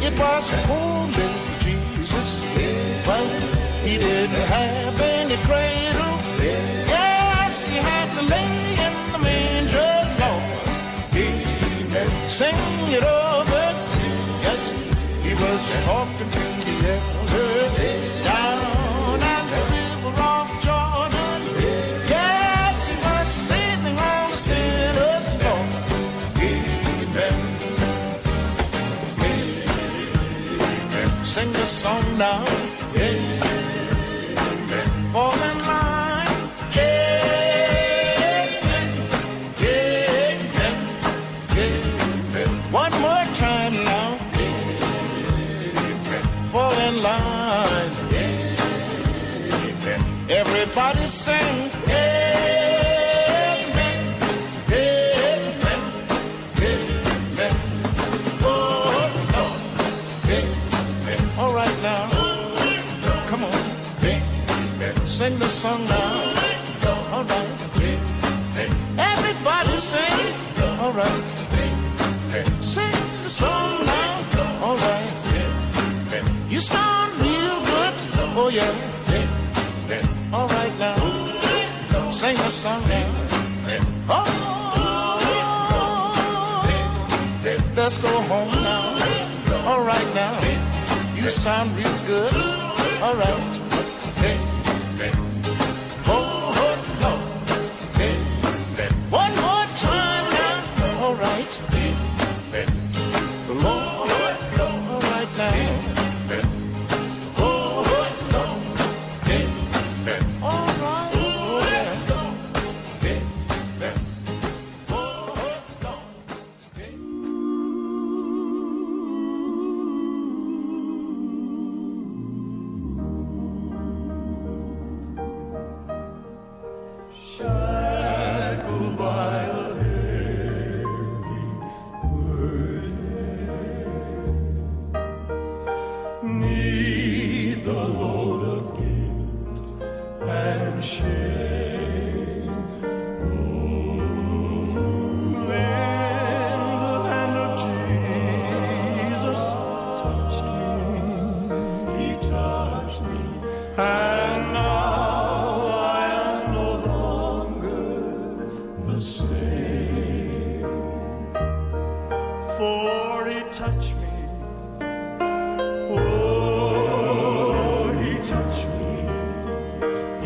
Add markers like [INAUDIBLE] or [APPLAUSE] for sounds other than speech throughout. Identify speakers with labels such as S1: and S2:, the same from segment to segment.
S1: It was only Jesus. But he didn't have any cradle. Yes,
S2: he had to lay in the manger, Lord. Amen. Sing it over. Yes, he was talking to the air. sing the song now. Yeah. song now. All right. Everybody sing. All right. Sing the
S3: song now. All right. You sound real good. Oh, yeah. All right now. Sing the song now. Oh. Let's go home now. All right now. You sound real good. All right.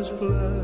S4: has planned.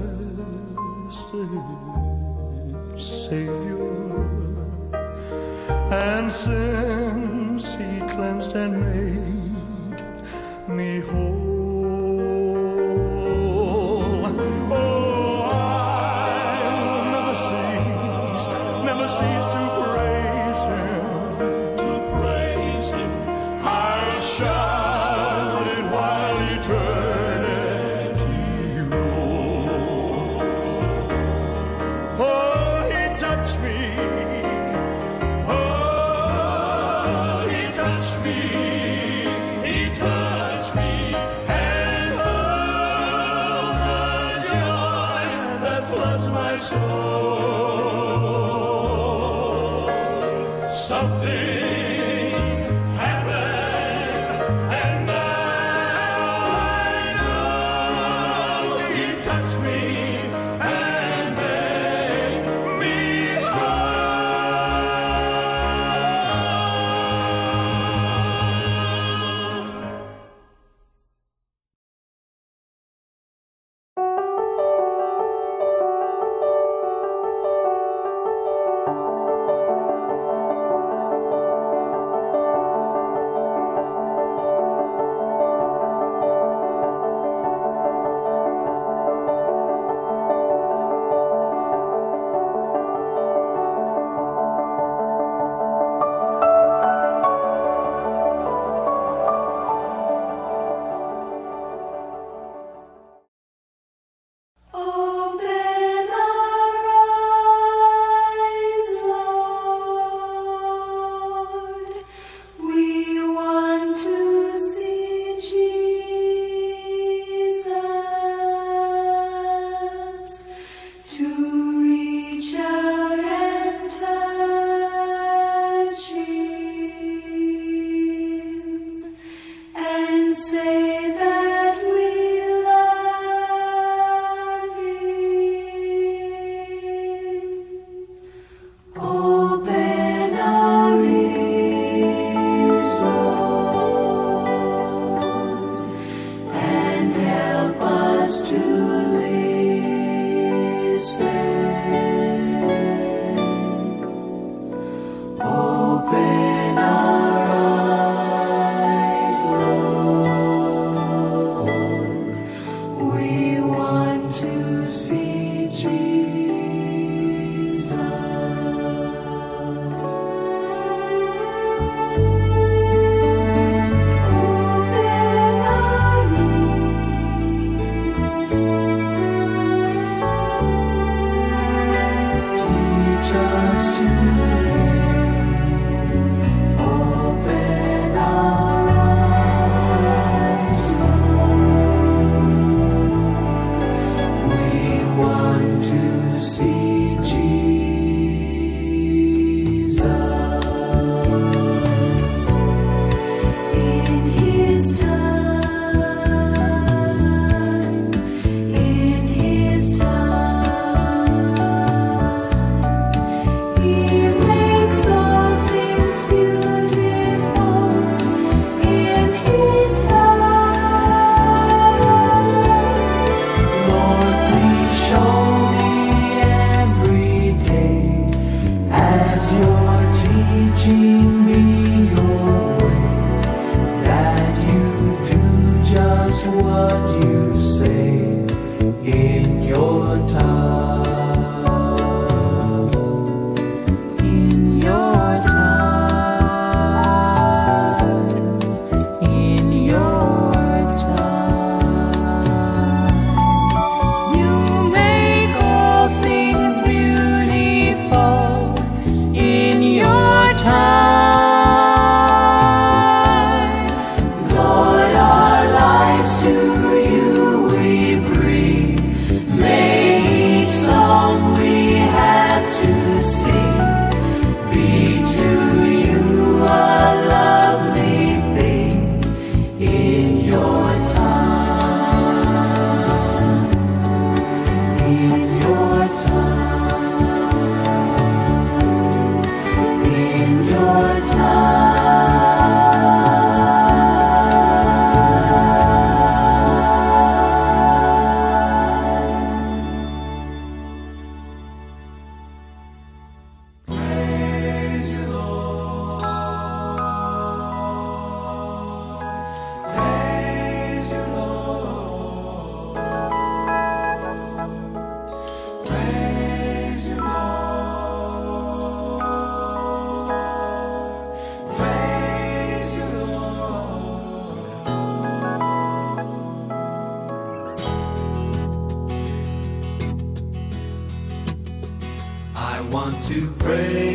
S4: Praise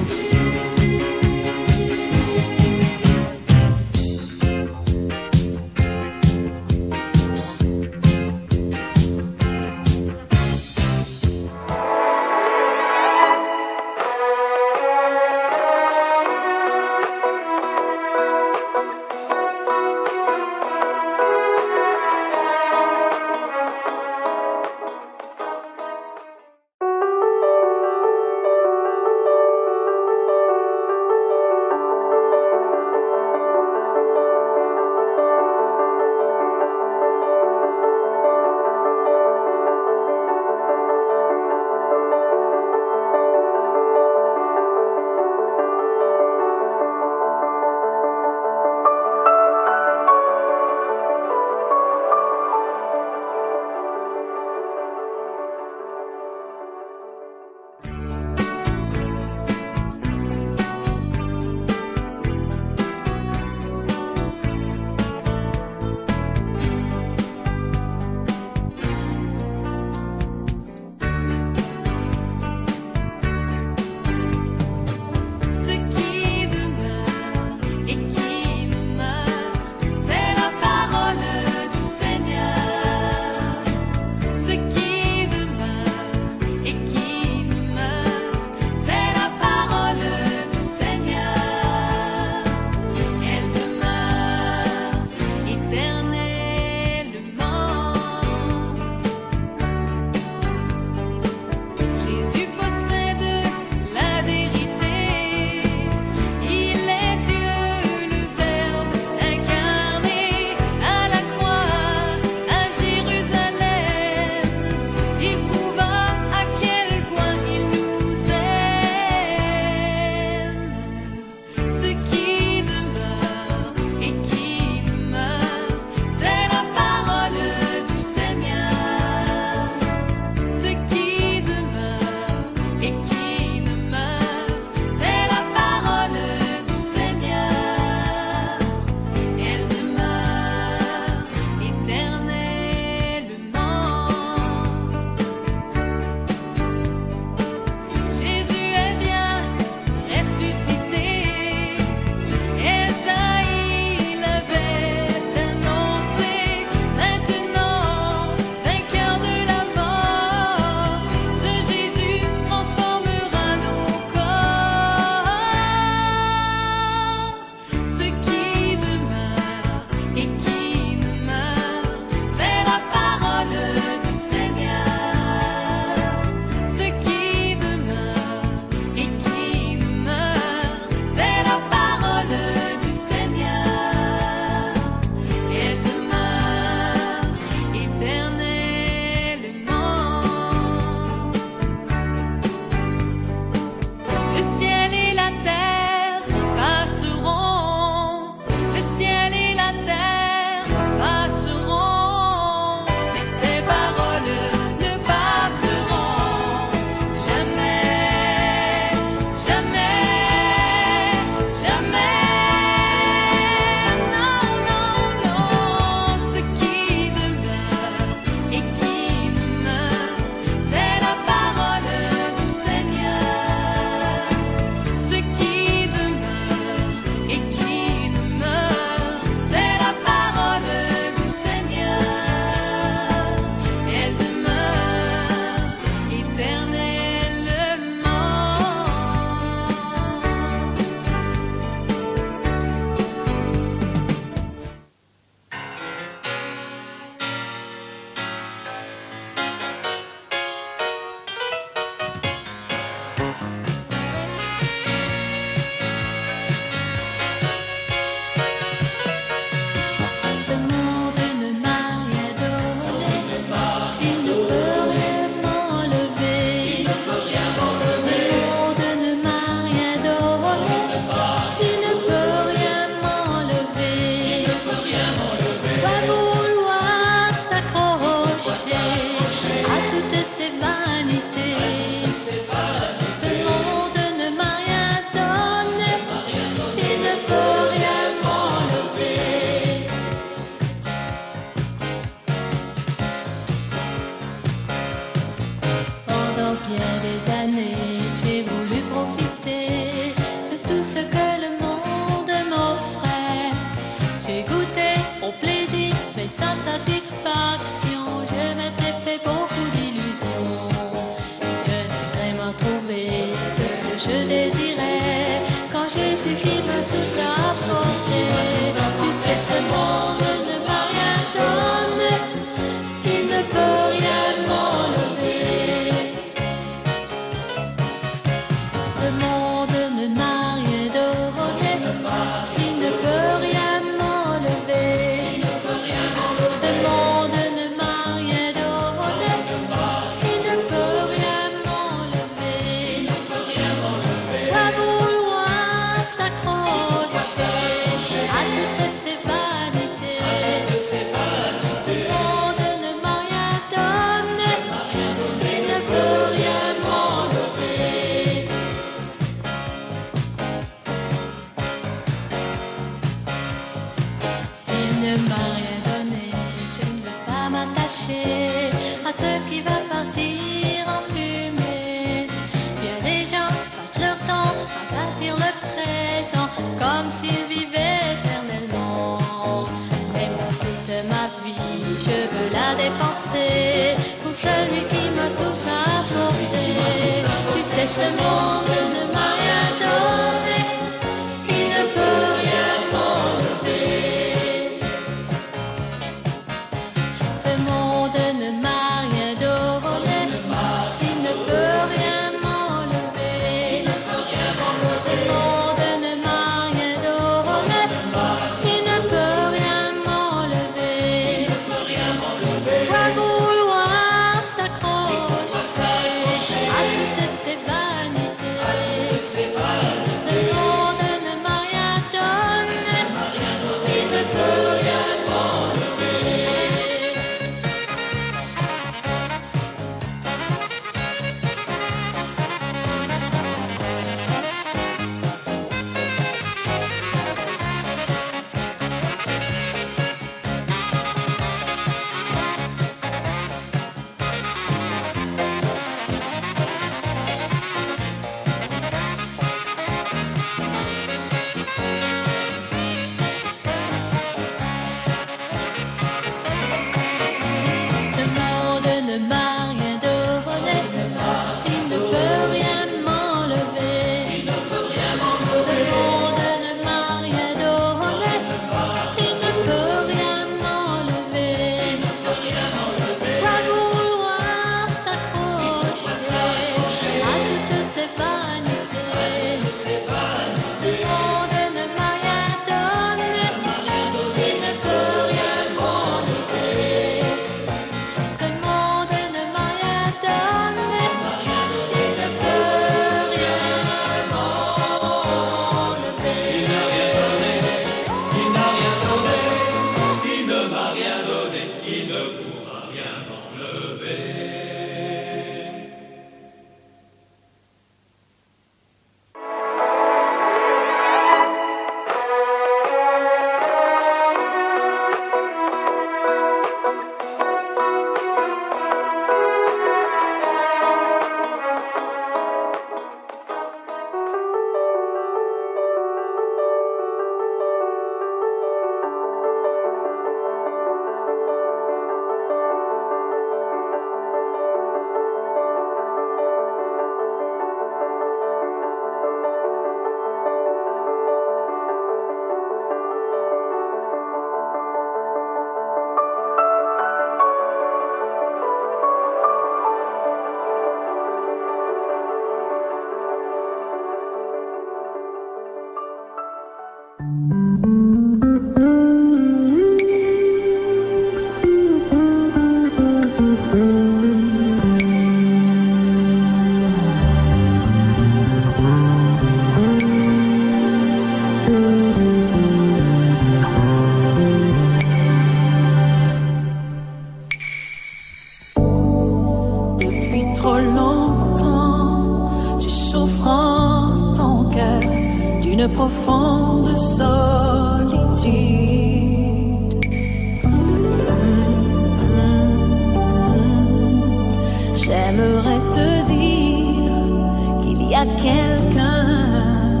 S4: a quelqu'un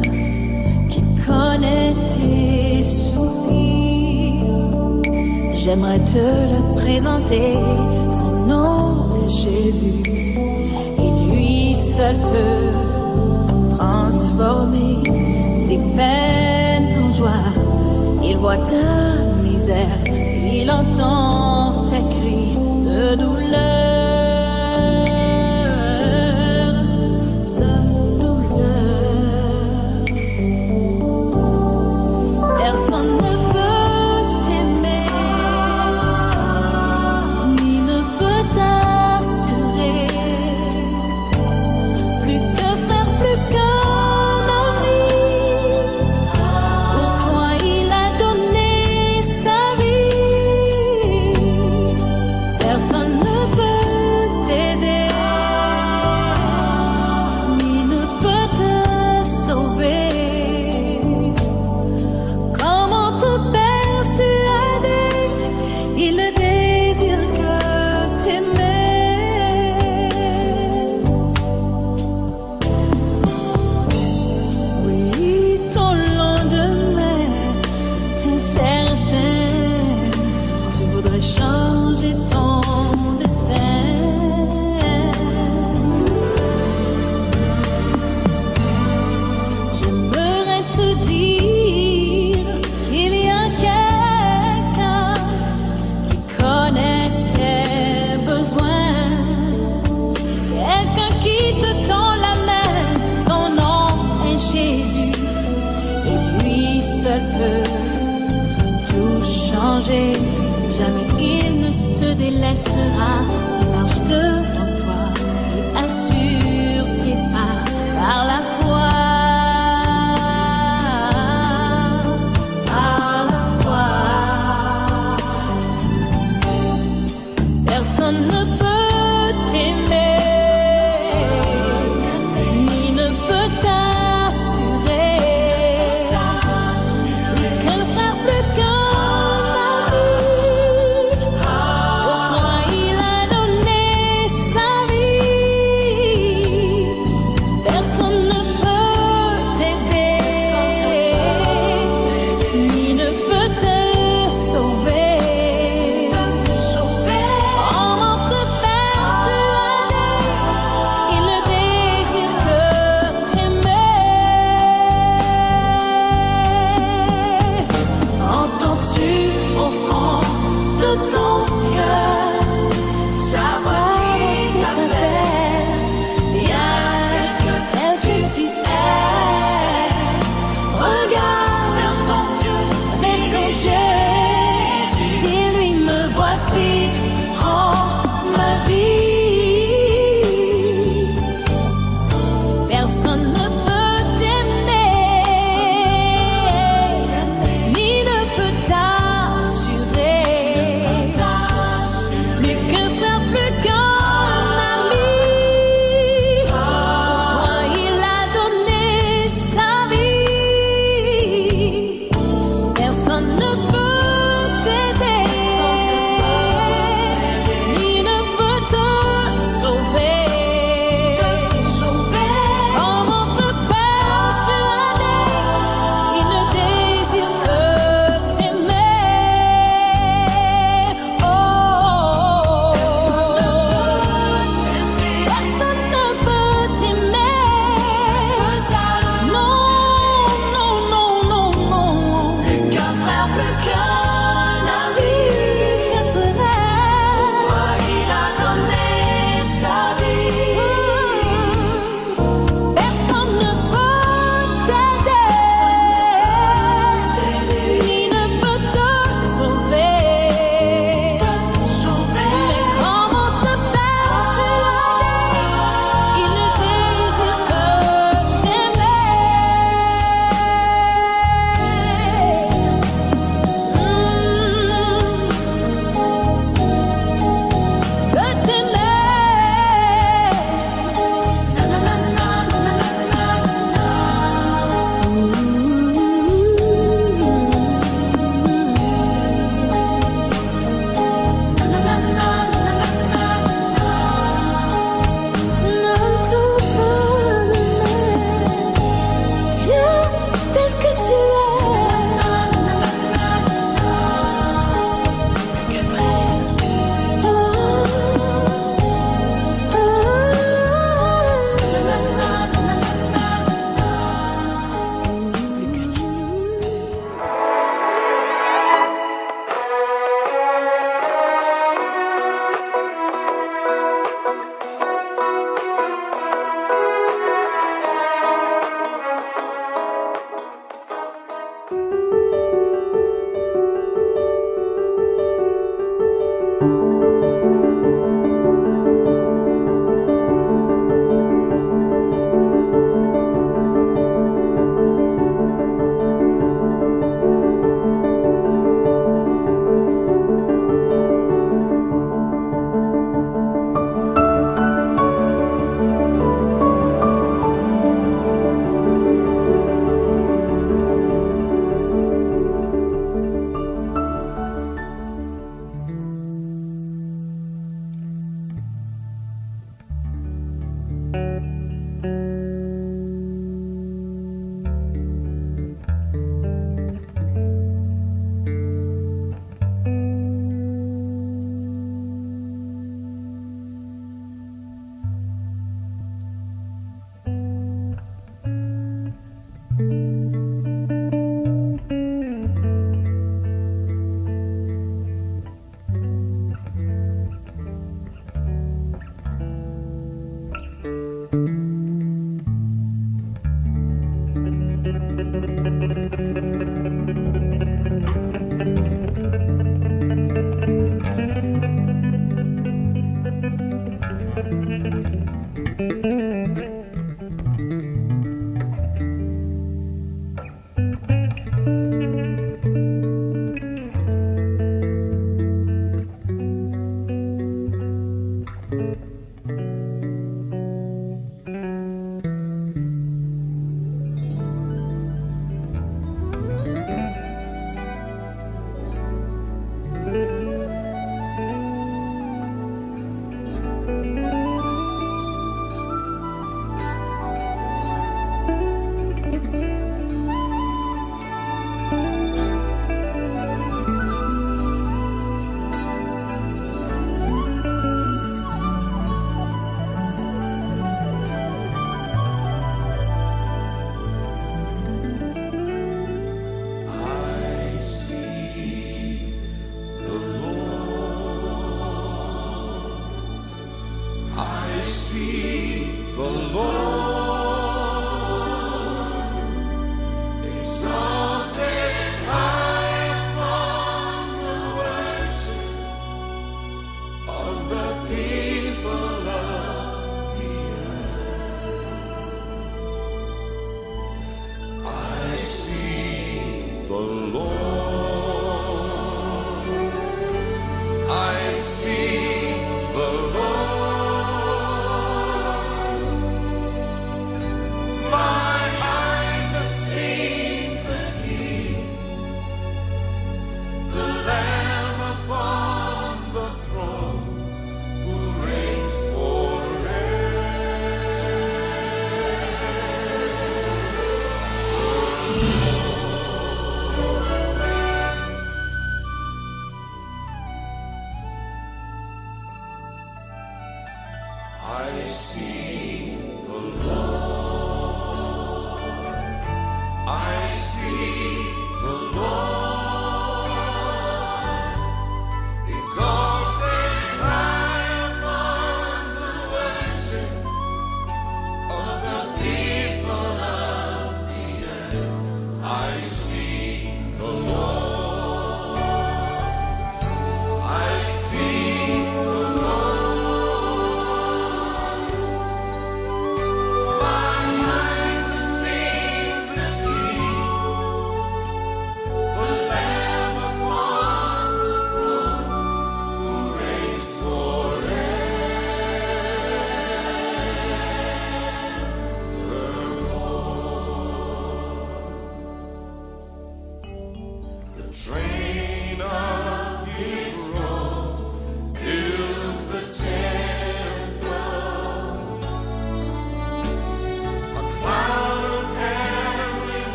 S4: qui connaît tes soupirs. J'aimerais te le présenter, son nom est Jésus. Et lui seul peut transformer tes peines en joie. Il voit ta misère, il entend tes cris de douleur.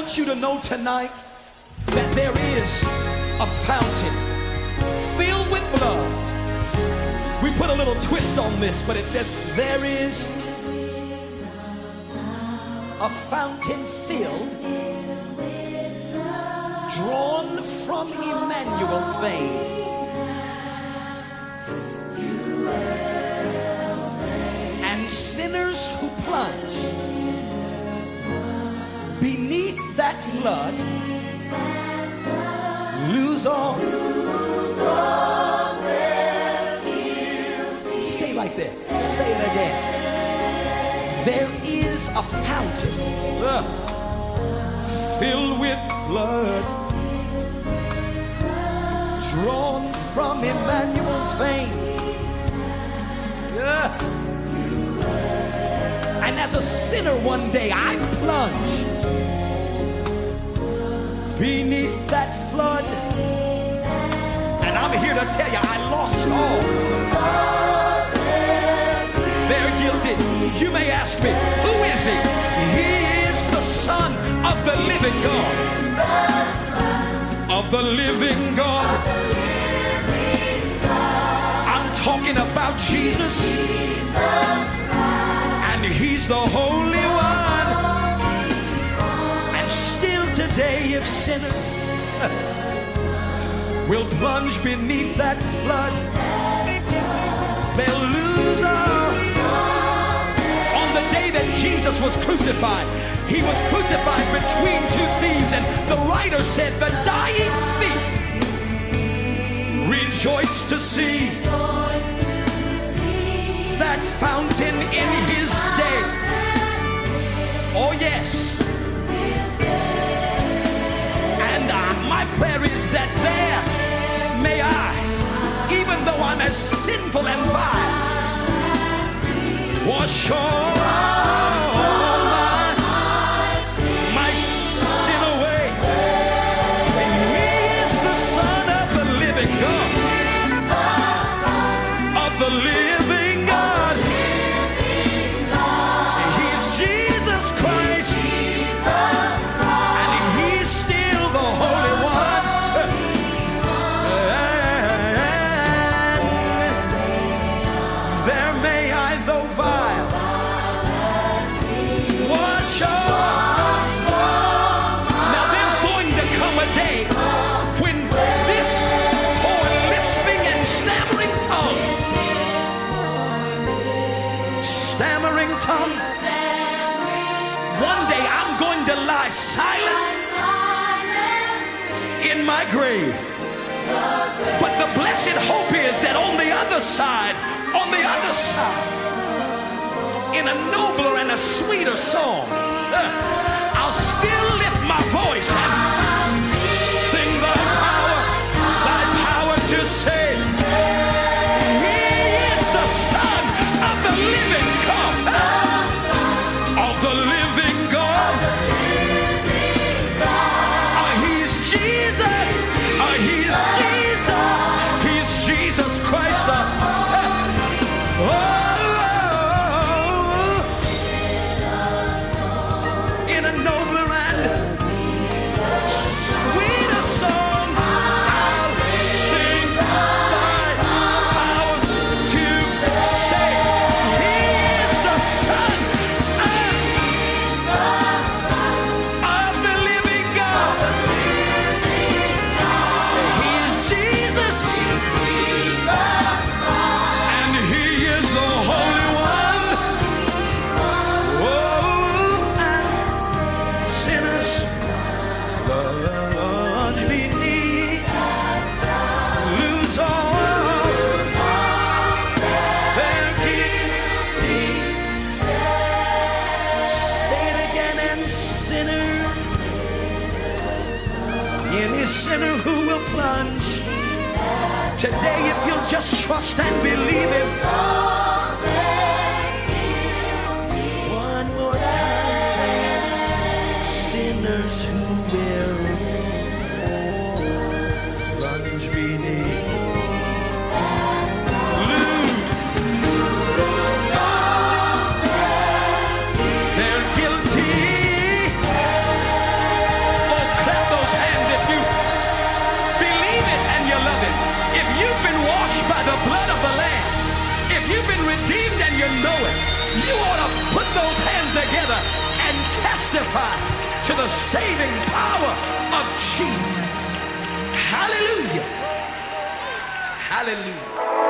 S5: Want you to know tonight that there is a fountain filled with blood. We put a little twist on this, but it says there is a fountain filled, drawn from Emmanuel's vein. Flood lose all. Stay right there. Say it again. There is a fountain uh, filled with blood drawn from Emmanuel's vein. Yeah. And as a sinner one day I plunge beneath that flood. And I'm here to tell you I lost all. They're guilty. You may ask me, who is he? He is the Son of the living God. Of the living God. I'm talking about Jesus. And he's the Holy One. Today, if sinners will plunge beneath that flood, they'll lose all. On the day that Jesus was crucified, he was crucified between two thieves, and the writer said, The dying thief rejoiced to see that fountain in his day. Oh, yes. Sinful and vile, wash all blessed hope is that on the other side, on the other side, in a nobler and a sweeter song, [LAUGHS] I'll still lift my voice trust and believe
S6: testify to the saving power of Jesus. Hallelujah. Hallelujah.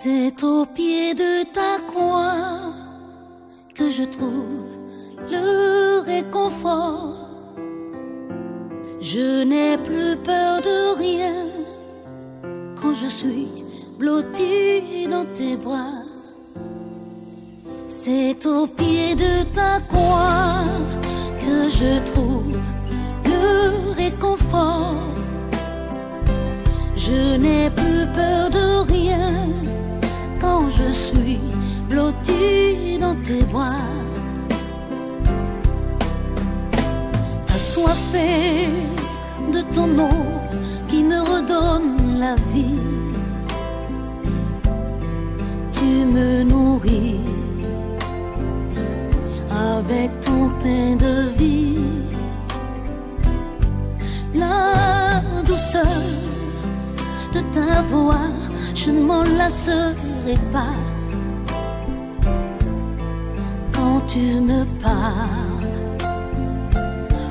S7: C'est au pied de ta croix que je trouve le réconfort. Je n'ai plus peur de rien quand je suis blotti dans tes bras. C'est au pied de ta croix que je trouve le réconfort. Je n'ai plus peur de rien quand je suis blotti dans tes bras. Assoiffé de ton eau qui me redonne la vie. Tu me nourris avec ton pain de vie. La douceur de ta voix, je ne m'en pas. Quand tu me parles,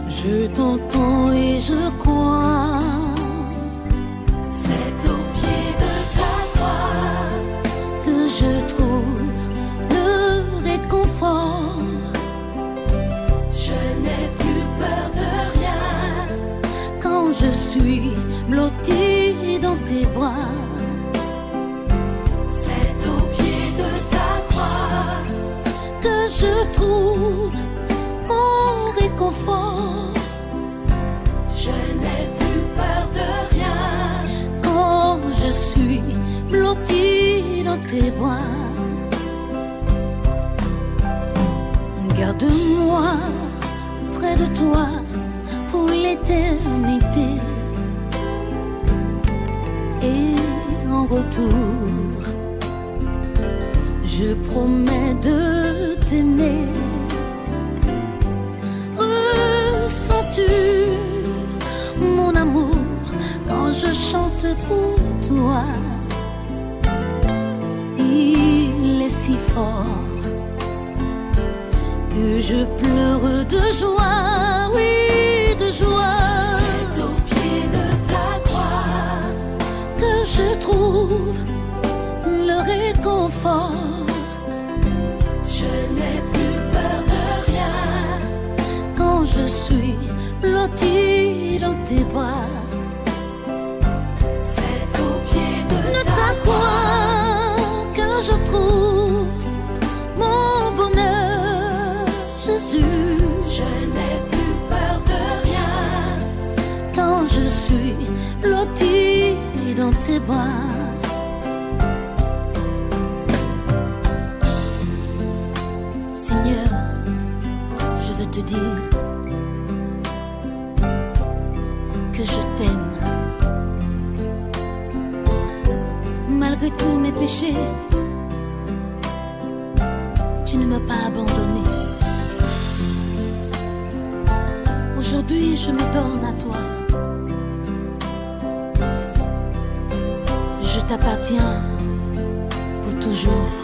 S7: je t'entends et je crois. C'est au pied de ta croix que je trouve le réconfort. Je n'ai plus peur de rien quand je suis blotti dans tes bras. Je trouve mon réconfort. Je n'ai plus peur de rien quand je suis blotti dans tes bras. Garde-moi près de toi pour l'éternité. Et en retour, je promets de t'aimer. Ressens-tu mon amour quand je chante pour toi? Il est si fort que je pleure de joie, oui, de joie. C'est au pied de ta croix que je trouve le réconfort. Je suis blotti dans tes bras. C'est au pied de ta croix que je trouve mon bonheur, Jésus. Je n'ai plus peur de rien quand je suis blotti dans tes bras. Tous mes péchés, tu ne m'as pas abandonné. Aujourd'hui, je me donne à toi. Je t'appartiens pour toujours.